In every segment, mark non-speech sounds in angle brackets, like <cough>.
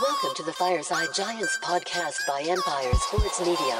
Welcome to the Fireside Giants podcast by Empire Sports Media.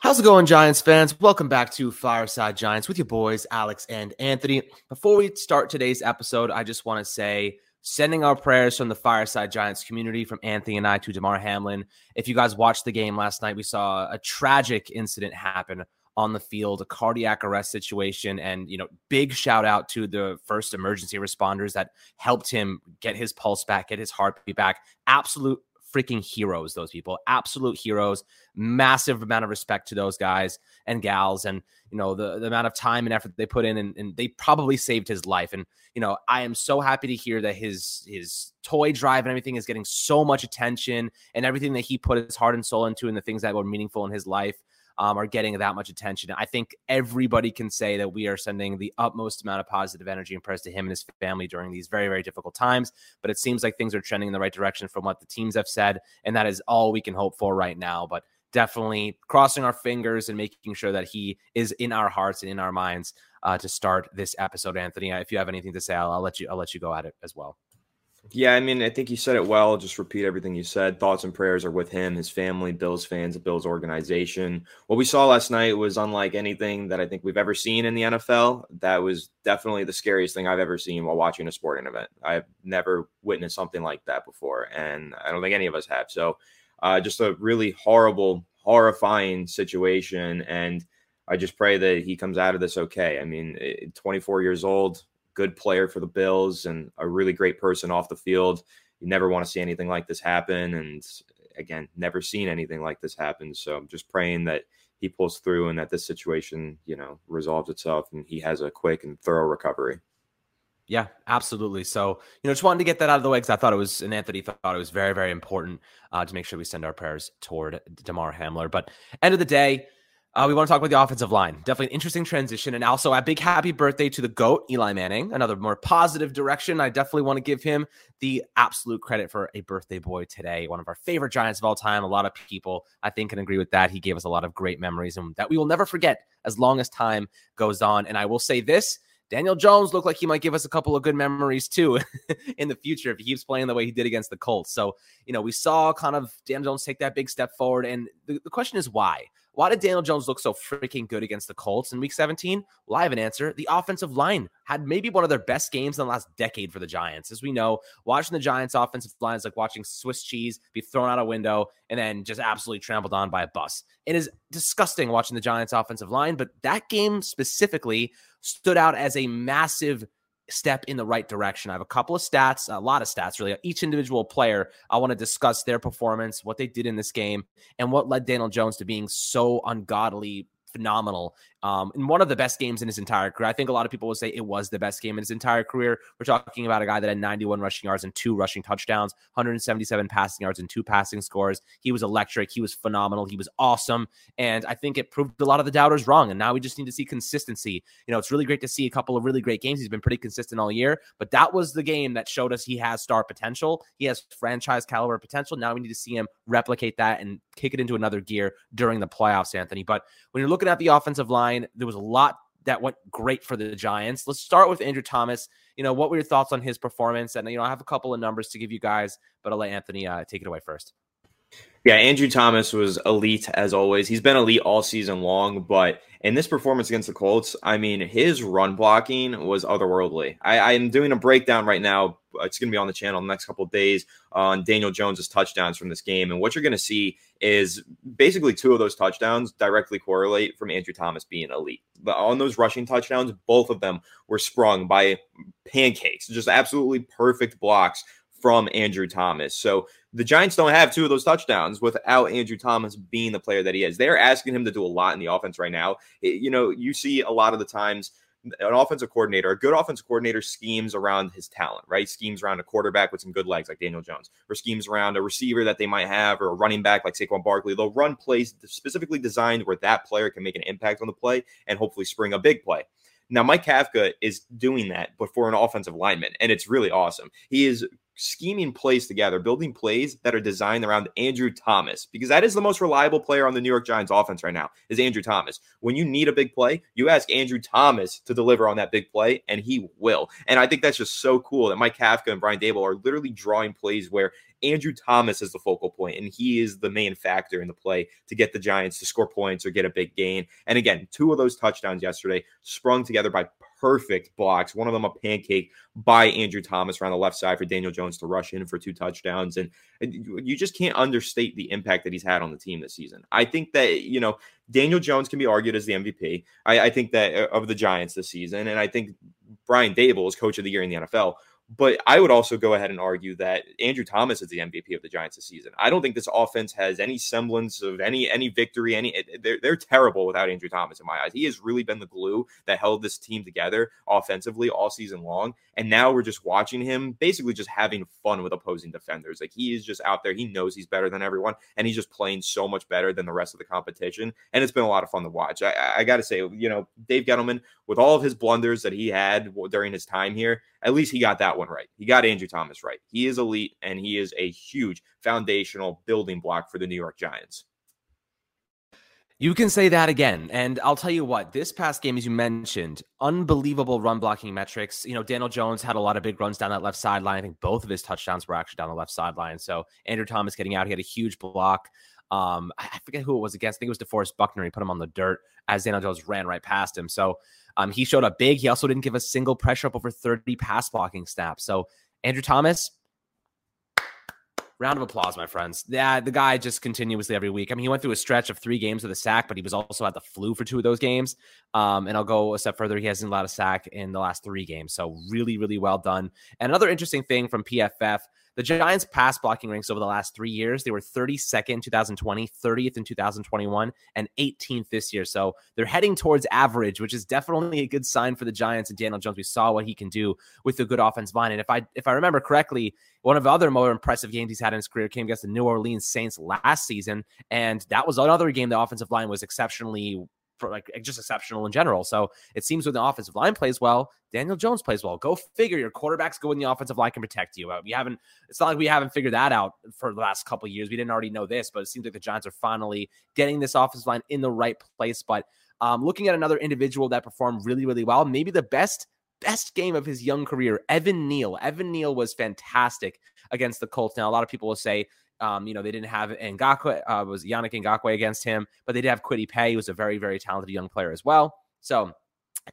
How's it going, Giants fans? Welcome back to Fireside Giants with your boys, Alex and Anthony. Before we start today's episode, I just want to say sending our prayers from the Fireside Giants community, from Anthony and I to Damar Hamlin. If you guys watched the game last night, we saw a tragic incident happen on the field, a cardiac arrest situation. And, you know, big shout out to the first emergency responders that helped him get his pulse back, get his heartbeat back. Absolute freaking heroes, those people, absolute heroes. Massive amount of respect to those guys and gals, and you know the, the amount of time and effort they put in, and, and, they probably saved his life. And you know, I am so happy to hear that his his toy drive and everything is getting so much attention, and everything that he put his heart and soul into, and the things that were meaningful in his life um, are getting that much attention. I think everybody can say that we are sending the utmost amount of positive energy and prayers to him and his family during these very, very difficult times. But it seems like things are trending in the right direction from what the teams have said. And that is all we can hope for right now. But definitely crossing our fingers and making sure that he is in our hearts and in our minds uh, to start this episode. Anthony, if you have anything to say, I'll, I'll let you. I'll let you go at it as well. Yeah, I mean, I think you said it well. Just repeat everything you said. Thoughts and prayers are with him, his family, Bills fans, the Bills organization. What we saw last night was unlike anything that I think we've ever seen in the NFL. That was definitely the scariest thing I've ever seen while watching a sporting event. I've never witnessed something like that before, and I don't think any of us have. So, uh, just a really horrible, horrifying situation. And I just pray that he comes out of this okay. I mean, 24 years old, good player for the Bills and a really great person off the field. You never want to see anything like this happen. And again, never seen anything like this happen. So I'm just praying that he pulls through and that this situation, you know, resolves itself and he has a quick and thorough recovery. Yeah, absolutely. So, you know, just wanted to get that out of the way because I thought it was, and Anthony thought it was very, very important uh, to make sure we send our prayers toward Damar Hamlin. But end of the day, uh, we want to talk about the offensive line. Definitely an interesting transition. And also a big happy birthday to the GOAT, Eli Manning. Another more positive direction. I definitely want to give him the absolute credit for a birthday boy today. One of our favorite Giants of all time. A lot of people, I think, can agree with that. He gave us a lot of great memories and that we will never forget as long as time goes on. And I will say this Daniel Jones looked like he might give us a couple of good memories too <laughs> in the future if he keeps playing the way he did against the Colts. So, you know, we saw kind of Daniel Jones take that big step forward. And the, the question is why? Why did Daniel Jones look so freaking good against the Colts in week 17? Well, I have an answer. The offensive line had maybe one of their best games in the last decade for the Giants. As we know, watching the Giants' offensive line is like watching Swiss cheese be thrown out a window and then just absolutely trampled on by a bus. It is disgusting watching the Giants' offensive line, but that game specifically stood out as a massive step in the right direction. I have a couple of stats, a lot of stats really. Each individual player, I want to discuss their performance, what they did in this game, and what led Daniel Jones to being so ungodly phenomenal um, in one of the best games in his entire career. I think a lot of people would say it was the best game in his entire career. We're talking about a guy that had 91 rushing yards and two rushing touchdowns, 177 passing yards and two passing scores. He was electric. He was phenomenal. He was awesome. And I think it proved a lot of the doubters wrong. And now we just need to see consistency. You know, it's really great to see a couple of really great games. He's been pretty consistent all year, but that was the game that showed us he has star potential. He has franchise caliber potential. Now we need to see him replicate that and kick it into another gear during the playoffs, Anthony. But when you're looking at the offensive line, line. There was a lot that went great for the Giants. Let's start with Andrew Thomas. You know, what were your thoughts on his performance? And you know, I have a couple of numbers to give you guys, but I'll let Anthony uh, take it away first. Yeah, Andrew Thomas was elite as always. He's been elite all season long, but in this performance against the Colts, I mean, his run blocking was otherworldly. I, am doing a breakdown right now. Uh, it's going to be on the channel the next couple days on Daniel Jones's touchdowns from this game, and what you're going to see is basically two of those touchdowns directly correlate from Andrew Thomas being elite. But on those rushing touchdowns, both of them were sprung by pancakes, just absolutely perfect blocks from Andrew Thomas. So the Giants don't have two of those touchdowns without Andrew Thomas being the player that he is. They're asking him to do a lot in the offense right now. You know, you see a lot of the times an offensive coordinator, a good offensive coordinator schemes around his talent, right? Schemes around a quarterback with some good legs like Daniel Jones, or schemes around a receiver that they might have, or a running back like Saquon Barkley. They'll run plays specifically designed where that player can make an impact on the play and hopefully spring a big play. Now, Mike Kafka is doing that, but for an offensive lineman, and it's really awesome. He is scheming plays together, building plays that are designed around Andrew Thomas, because that is the most reliable player on the New York Giants offense right now, is Andrew Thomas. When you need a big play, you ask Andrew Thomas to deliver on that big play, and he will. And I think that's just so cool that Mike Kafka and Brian Daboll are literally drawing plays where Andrew Thomas is the focal point, and he is the main factor in the play to get the Giants to score points or get a big gain. And again, two of those touchdowns yesterday sprung together by perfect blocks. One of them a pancake by Andrew Thomas around the left side for Daniel Jones to rush in for two touchdowns. And, and you just can't understate the impact that he's had on the team this season. I think that, you know, Daniel Jones can be argued as the MVP. I, I think that uh, of the Giants this season. And I think Brian Daboll is coach of the year in the NFL. But I would also go ahead and argue that Andrew Thomas is the MVP of the Giants this season. I don't think this offense has any semblance of any any victory. Any they're, they're terrible without Andrew Thomas in my eyes. He has really been the glue that held this team together offensively all season long. And now we're just watching him basically just having fun with opposing defenders. Like he is just out there. He knows he's better than everyone, and he's just playing so much better than the rest of the competition. And it's been a lot of fun to watch. I, I got to say, you know, Dave Gettleman with all of his blunders that he had during his time here, at least he got that one right. He got Andrew Thomas right. He is elite and he is a huge foundational building block for the New York Giants. You can say that again. And I'll tell you what, this past game, as you mentioned, unbelievable run blocking metrics. You know, Daniel Jones had a lot of big runs down that left sideline. I think both of his touchdowns were actually down the left sideline. So Andrew Thomas getting out, he had a huge block. Um, I forget who it was against. I think it was DeForest Buckner. He put him on the dirt as Daniel Jones ran right past him. So um, he showed up big. He also didn't give a single pressure up over 30 pass blocking snaps. So Andrew Thomas, round of applause, my friends. Yeah, the guy just continuously every week. I mean, he went through a stretch of three games with a sack, but he was also at the flu for two of those games. Um, and I'll go a step further. He hasn't allowed a sack in the last three games. So really, really well done. And another interesting thing from PFF the Giants' pass blocking ranks over the last three years, they were 32nd in 2020, 30th in 2021, and 18th this year. So they're heading towards average, which is definitely a good sign for the Giants and Daniel Jones. We saw what he can do with the good offensive line. And if I if I remember correctly, one of the other more impressive games he's had in his career came against the New Orleans Saints last season. And that was another game the offensive line was exceptionally like just exceptional in general. So it seems when the offensive line plays well, Daniel Jones plays well. Go figure. Your quarterbacks go in the offensive line can protect you. We haven't. It's not like we haven't figured that out for the last couple years. We didn't already know this, but it seems like the Giants are finally getting this offensive line in the right place. But um, looking at another individual that performed really, really well, maybe the best best game of his young career, Evan Neal. Evan Neal was fantastic against the Colts. Now, a lot of people will say, um, you know, they didn't have Ngakoue, uh, was Yannick Ngakoue against him, but they did have Kwity Paye, who was a very, very talented young player as well. So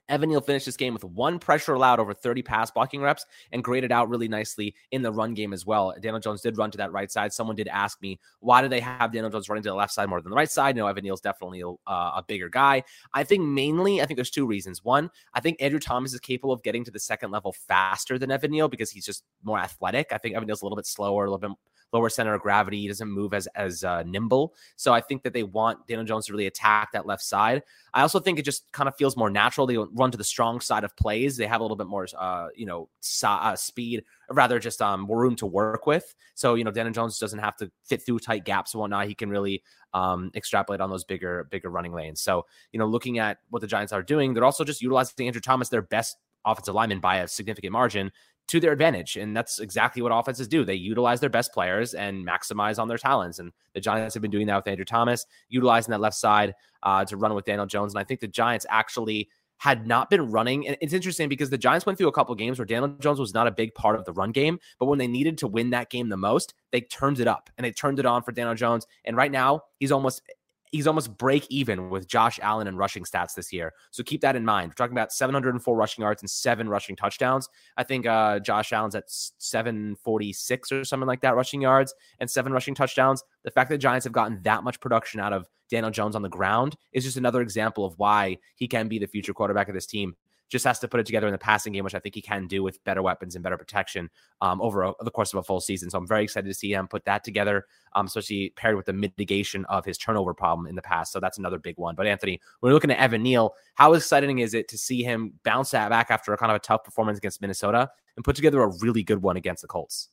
Evan Neal finished this game with one pressure allowed over 30 pass blocking reps and graded out really nicely in the run game as well. Daniel Jones did run to that right side. Someone did ask me, why do they have Daniel Jones running to the left side more than the right side? No, Evan Neal's definitely a, uh, a bigger guy. I think mainly, I think there's two reasons. One, I think Andrew Thomas is capable of getting to the second level faster than Evan Neal because he's just more athletic. I think Evan Neal's a little bit slower, a little bit lower center of gravity. He doesn't move as as uh, nimble. So I think that they want Daniel Jones to really attack that left side. I also think it just kind of feels more natural. They run to the strong side of plays. They have a little bit more, uh, you know, so, uh, speed, rather just um, more room to work with. So you know, Daniel Jones doesn't have to fit through tight gaps and whatnot. He can really um, extrapolate on those bigger, bigger running lanes. So you know, looking at what the Giants are doing, they're also just utilizing Andrew Thomas, their best offensive lineman by a significant margin to their advantage. And that's exactly what offenses do. They utilize their best players and maximize on their talents. And the Giants have been doing that with Andrew Thomas, utilizing that left side uh, to run with Daniel Jones. And I think the Giants actually had not been running. And it's interesting because the Giants went through a couple games where Daniel Jones was not a big part of the run game, but when they needed to win that game the most, they turned it up and they turned it on for Daniel Jones. And right now, he's almost he's almost break even with Josh Allen and rushing stats this year. So keep that in mind. We're talking about 704 rushing yards and seven rushing touchdowns. I think uh, Josh Allen's at 746 or something like that rushing yards and seven rushing touchdowns. The fact that Giants have gotten that much production out of Daniel Jones on the ground is just another example of why he can be the future quarterback of this team just has to put it together in the passing game, which I think he can do with better weapons and better protection um, over a, the course of a full season. So I'm very excited to see him put that together, um, especially paired with the mitigation of his turnover problem in the past. So that's another big one. But Anthony, when we're looking at Evan Neal, how exciting is it to see him bounce that back after a kind of a tough performance against Minnesota and put together a really good one against the Colts?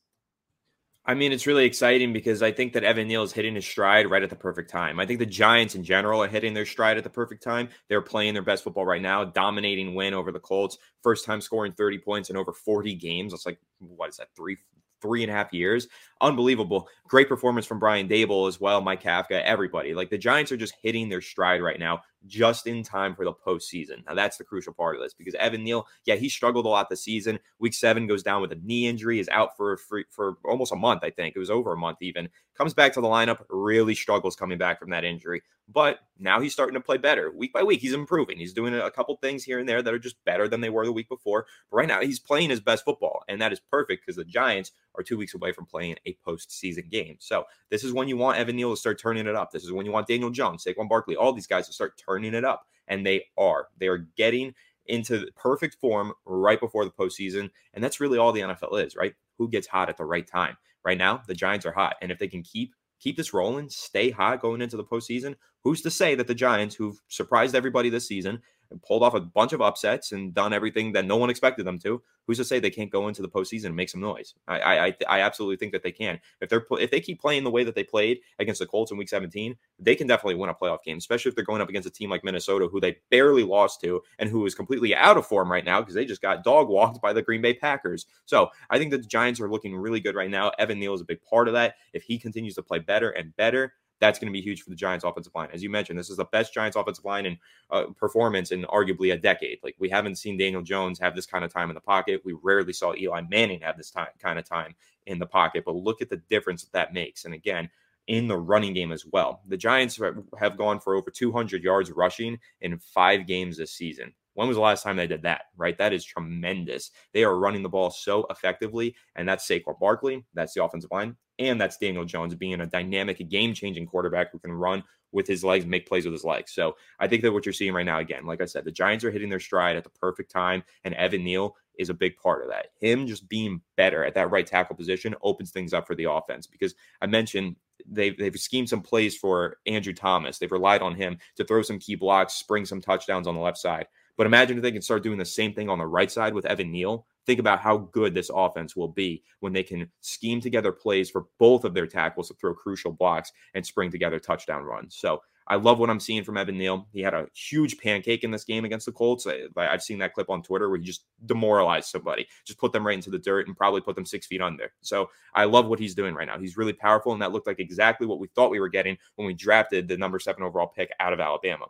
I mean, it's really exciting because I think that Evan Neal is hitting his stride right at the perfect time. I think the Giants in general are hitting their stride at the perfect time. They're playing their best football right now, dominating win over the Colts. First time scoring 30 points in over 40 games. It's like, what is that, three, three and a half years. Unbelievable. Great performance from Brian Daboll as well, Mike Kafka, everybody. Like the Giants are just hitting their stride right now, just in time for the postseason. Now that's the crucial part of this because Evan Neal, yeah, he struggled a lot this season. Week seven goes down with a knee injury, is out for for, for almost a month, I think. It was over a month even. Comes back to the lineup, really struggles coming back from that injury. But now he's starting to play better week by week. He's improving. He's doing a couple things here and there that are just better than they were the week before. But right now, he's playing his best football, and that is perfect because the Giants are two weeks away from playing a postseason game. So this is when you want Evan Neal to start turning it up. This is when you want Daniel Jones, Saquon Barkley, all these guys to start turning it up, and they are. They are getting into perfect form right before the postseason, and that's really all the NFL is, right? Who gets hot at the right time? Right now, the Giants are hot, and if they can keep keep this rolling, stay hot going into the postseason. Who's to say that the Giants, who've surprised everybody this season, and pulled off a bunch of upsets and done everything that no one expected them to. Who's to say they can't go into the postseason and make some noise? I I, I absolutely think that they can. If they're if they keep playing the way that they played against the Colts in Week 17, they can definitely win a playoff game, especially if they're going up against a team like Minnesota, who they barely lost to and who is completely out of form right now because they just got dog walked by the Green Bay Packers. So I think that the Giants are looking really good right now. Evan Neal is a big part of that. If he continues to play better and better, that's going to be huge for the Giants offensive line. As you mentioned, this is the best Giants offensive line in uh, performance in arguably a decade. Like we haven't seen Daniel Jones have this kind of time in the pocket. We rarely saw Eli Manning have this time kind of time in the pocket, but look at the difference that, that makes. And again, in the running game as well. The Giants have gone for over 200 yards rushing in five games this season. When was the last time they did that? Right? That is tremendous. They are running the ball so effectively, and that's Saquon Barkley. That's the offensive line and that's Daniel Jones being a dynamic, game changing quarterback who can run with his legs, make plays with his legs. So I think that what you're seeing right now, again, like I said, the Giants are hitting their stride at the perfect time, and Evan Neal is a big part of that. Him just being better at that right tackle position opens things up for the offense because I mentioned they've they've schemed some plays for Andrew Thomas. They've relied on him to throw some key blocks, spring some touchdowns on the left side. But imagine if they can start doing the same thing on the right side with Evan Neal think about how good this offense will be when they can scheme together plays for both of their tackles to throw crucial blocks and spring together touchdown runs. So I love what I'm seeing from Evan Neal. He had a huge pancake in this game against the Colts. I, have seen that clip on Twitter where he just demoralized somebody, just put them right into the dirt and probably put them six feet under. So I love what he's doing right now. He's really powerful, and that looked like exactly what we thought we were getting when we drafted the number seven overall pick out of Alabama,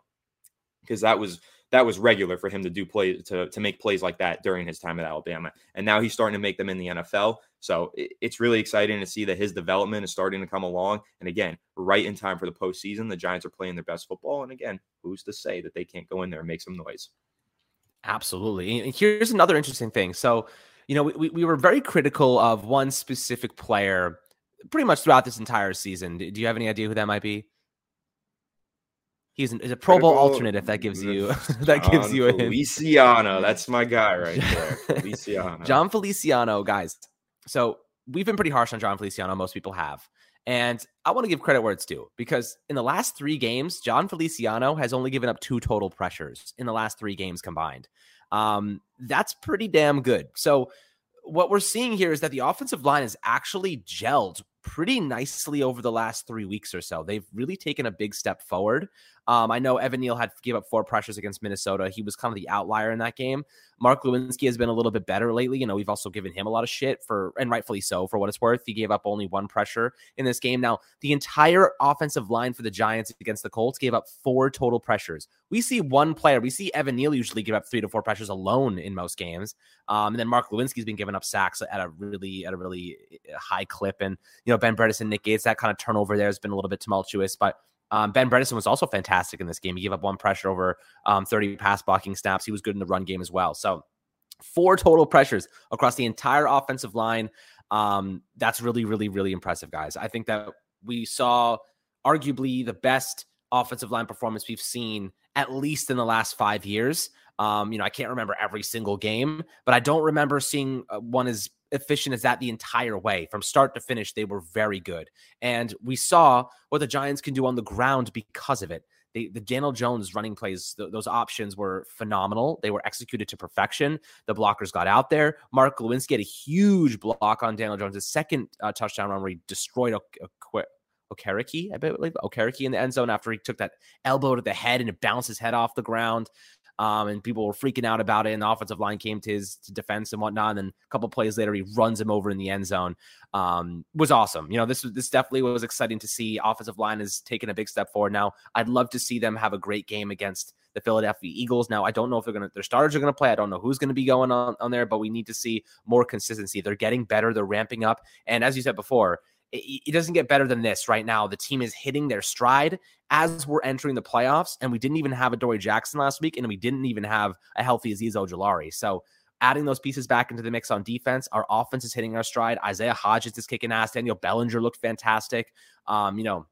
because that was that was regular for him to do play to, to make plays like that during his time at Alabama. And now he's starting to make them in the NFL. So it's really exciting to see that his development is starting to come along. And again, right in time for the postseason, the Giants are playing their best football. And again, who's to say that they can't go in there and make some noise? Absolutely. And here's another interesting thing. So, you know, we, we were very critical of one specific player pretty much throughout this entire season. Do you have any idea who that might be? He's, an, he's a Pro Bowl alternate. If that gives you <laughs> that gives you a hint. Feliciano, that's my guy right there. <laughs> Feliciano, Jon Feliciano, guys. So we've been pretty harsh on Jon Feliciano. Most people have, and I want to give credit where it's due because in the last three games, Jon Feliciano has only given up two total pressures in the last three games combined. Um, that's pretty damn good. So what we're seeing here is that the offensive line is actually gelled pretty nicely over the last three weeks or so. They've really taken a big step forward. Um, I know Evan Neal had gave up four pressures against Minnesota. He was kind of the outlier in that game. Mark Glowinski has been a little bit better lately. You know, we've also given him a lot of shit for, and rightfully so, for what it's worth. He gave up only one pressure in this game. Now, the entire offensive line for the Giants against the Colts gave up four total pressures. We see one player, we see Evan Neal usually give up three to four pressures alone in most games. Um, and then Mark Glowinski's been giving up sacks at a really, at a really eh, high clip. And, you know, Ben Bredeson, Nick Gates, that kind of turnover there has been a little bit tumultuous, but um, ben Bredeson was also fantastic in this game. He gave up one pressure over um, 30 pass blocking snaps. He was good in the run game as well. So, four total pressures across the entire offensive line. Um, that's really, really, really impressive, guys. I think that we saw arguably the best offensive line performance we've seen at least in the last five years. Um, you know, I can't remember every single game, but I don't remember seeing uh, one as efficient as that the entire way. From start to finish, they were very good. And we saw what the Giants can do on the ground because of it. They, the Daniel Jones running plays, th- those options were phenomenal. They were executed to perfection. The blockers got out there. Mark Glowinski had a huge block on Daniel Jones' second uh, touchdown run where he destroyed a, a, Okereke, I believe Okereke in the end zone after he took that elbow to the head and it bounced his head off the ground. Um, and people were freaking out about it. And the offensive line came to his to defense and whatnot. And then a couple plays later, he runs him over in the end zone. Um, was awesome. You know, this was this definitely was exciting to see. Offensive line is taking a big step forward. Now, I'd love to see them have a great game against the Philadelphia Eagles. Now, I don't know if they're gonna their starters are gonna play. I don't know who's gonna be going on on there, but we need to see more consistency. They're getting better. They're ramping up. And as you said before it, it doesn't get better than this right now. The team is hitting their stride as we're entering the playoffs, and we didn't even have Adoree' Jackson last week, and we didn't even have a healthy Azeez Ojulari. So adding those pieces back into the mix on defense, our offense is hitting our stride. Isaiah Hodgins is kicking ass. Daniel Bellinger looked fantastic. Um, you know,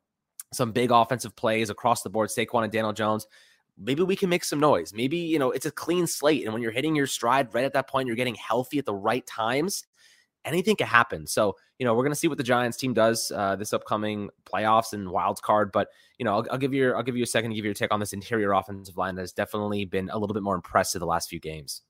some big offensive plays across the board. Saquon and Daniel Jones. Maybe we can make some noise. Maybe, you know, it's a clean slate. And when you're hitting your stride right at that point, you're getting healthy at the right times anything can happen. So, you know, we're going to see what the Giants team does uh, this upcoming playoffs and wild card. But, you know, I'll, I'll, give you I'll give you a second to give you your take on this interior offensive line that has definitely been a little bit more impressive the last few games.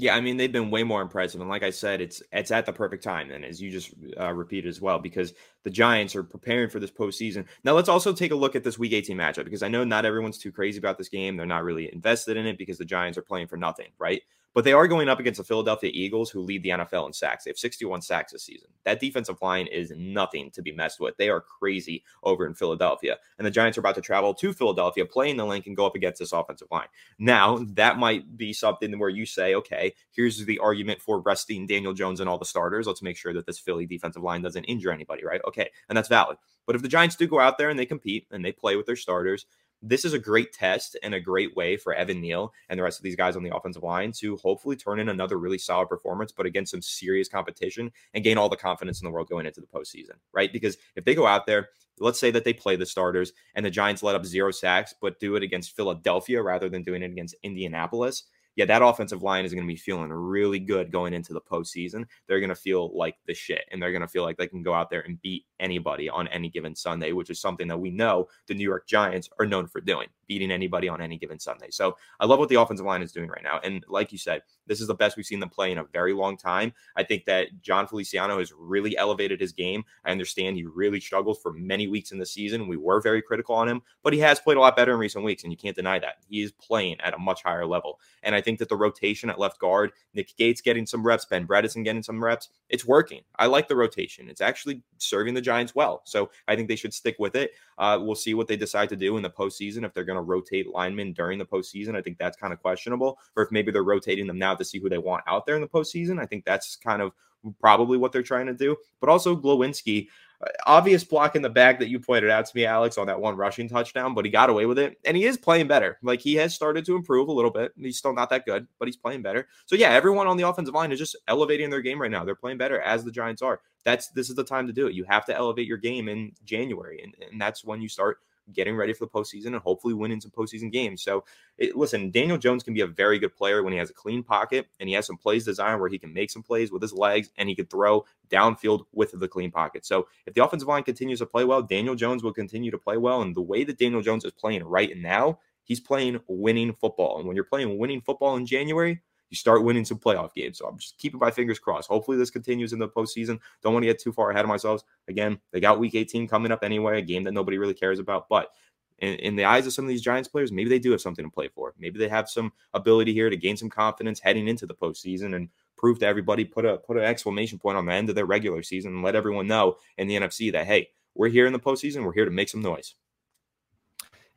Yeah, I mean they've been way more impressive, and like I said, it's it's at the perfect time, and as you just uh, repeated as well, because the Giants are preparing for this postseason. Now let's also take a look at this Week 18 matchup because I know not everyone's too crazy about this game; they're not really invested in it because the Giants are playing for nothing, right? But they are going up against the Philadelphia Eagles, who lead the NFL in sacks. They have 61 sacks this season. That defensive line is nothing to be messed with. They are crazy over in Philadelphia. And the Giants are about to travel to Philadelphia, play in the Linc, and go up against this offensive line. Now, that might be something where you say, okay, here's the argument for resting Daniel Jones and all the starters. Let's make sure that this Philly defensive line doesn't injure anybody, right? Okay. And that's valid. But if the Giants do go out there and they compete and they play with their starters, this is a great test and a great way for Evan Neal and the rest of these guys on the offensive line to hopefully turn in another really solid performance, but against some serious competition and gain all the confidence in the world going into the postseason, right? Because if they go out there, let's say that they play the starters and the Giants let up zero sacks, but do it against Philadelphia rather than doing it against Indianapolis yeah, that offensive line is going to be feeling really good going into the postseason. They're going to feel like the shit, and they're going to feel like they can go out there and beat anybody on any given Sunday, which is something that we know the New York Giants are known for doing, beating anybody on any given Sunday. So I love what the offensive line is doing right now. And like you said, this is the best we've seen them play in a very long time. I think that Jon Feliciano has really elevated his game. I understand he really struggled for many weeks in the season. We were very critical on him, but he has played a lot better in recent weeks, and you can't deny that. He is playing at a much higher level. And I think that the rotation at left guard, Nick Gates getting some reps, Ben Bredeson getting some reps, it's working. I like the rotation. It's actually serving the Giants well. So I think they should stick with it. Uh, we'll see what they decide to do in the postseason. If they're going to rotate linemen during the postseason, I think that's kind of questionable. Or if maybe they're rotating them now to see who they want out there in the postseason, I think that's kind of probably what they're trying to do. But also Glowinski, uh, obvious block in the bag that you pointed out to me, Alex, on that one rushing touchdown, but he got away with it. And he is playing better. Like he has started to improve a little bit. He's still not that good, but he's playing better. So yeah, everyone on the offensive line is just elevating their game right now. They're playing better as the Giants are. That's this is the time to do it. You have to elevate your game in January. And, and that's when you start getting ready for the postseason and hopefully winning some postseason games. So, it, listen, Daniel Jones can be a very good player when he has a clean pocket and he has some plays designed where he can make some plays with his legs and he can throw downfield with the clean pocket. So, if the offensive line continues to play well, Daniel Jones will continue to play well. And the way that Daniel Jones is playing right now, he's playing winning football. And when you're playing winning football in January, you start winning some playoff games. So I'm just keeping my fingers crossed. Hopefully this continues in the postseason. Don't want to get too far ahead of myself. Again, they got week 18 coming up anyway, a game that nobody really cares about. But in, in, the eyes of some of these Giants players, maybe they do have something to play for. Maybe they have some ability here to gain some confidence heading into the postseason and prove to everybody, put a put an exclamation point on the end of their regular season and let everyone know in the NFC that hey, we're here in the postseason. We're here to make some noise.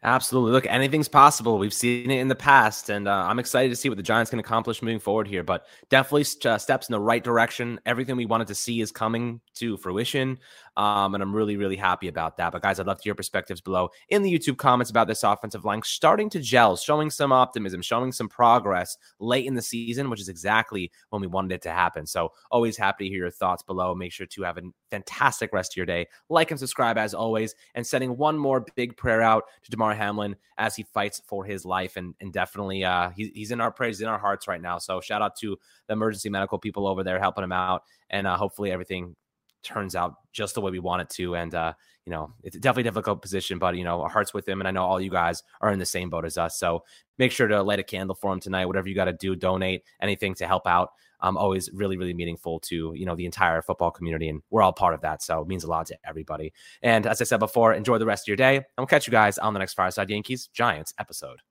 Absolutely. Look, anything's possible. We've seen it in the past, and uh, I'm excited to see what the Giants can accomplish moving forward here. But definitely uh, steps in the right direction. Everything we wanted to see is coming to fruition, um, and I'm really, really happy about that. But guys, I'd love to hear perspectives below in the YouTube comments about this offensive line starting to gel, showing some optimism, showing some progress late in the season, which is exactly when we wanted it to happen. So always happy to hear your thoughts below. Make sure to have a fantastic rest of your day. Like and subscribe as always, and sending one more big prayer out to Damar Hamlin as he fights for his life. And, and definitely, uh, he, he's in our prayers, in our hearts right now. So shout out to the emergency medical people over there helping him out. And uh, hopefully everything turns out just the way we want it to. And, uh, you know, it's definitely a difficult position, but, you know, our heart's with him. And I know all you guys are in the same boat as us. So make sure to light a candle for him tonight. Whatever you got to do, donate anything to help out. Um, always really, really meaningful to, you know, the entire football community. And we're all part of that. So it means a lot to everybody. And as I said before, enjoy the rest of your day. And we'll catch you guys on the next Fireside Yankees Giants episode.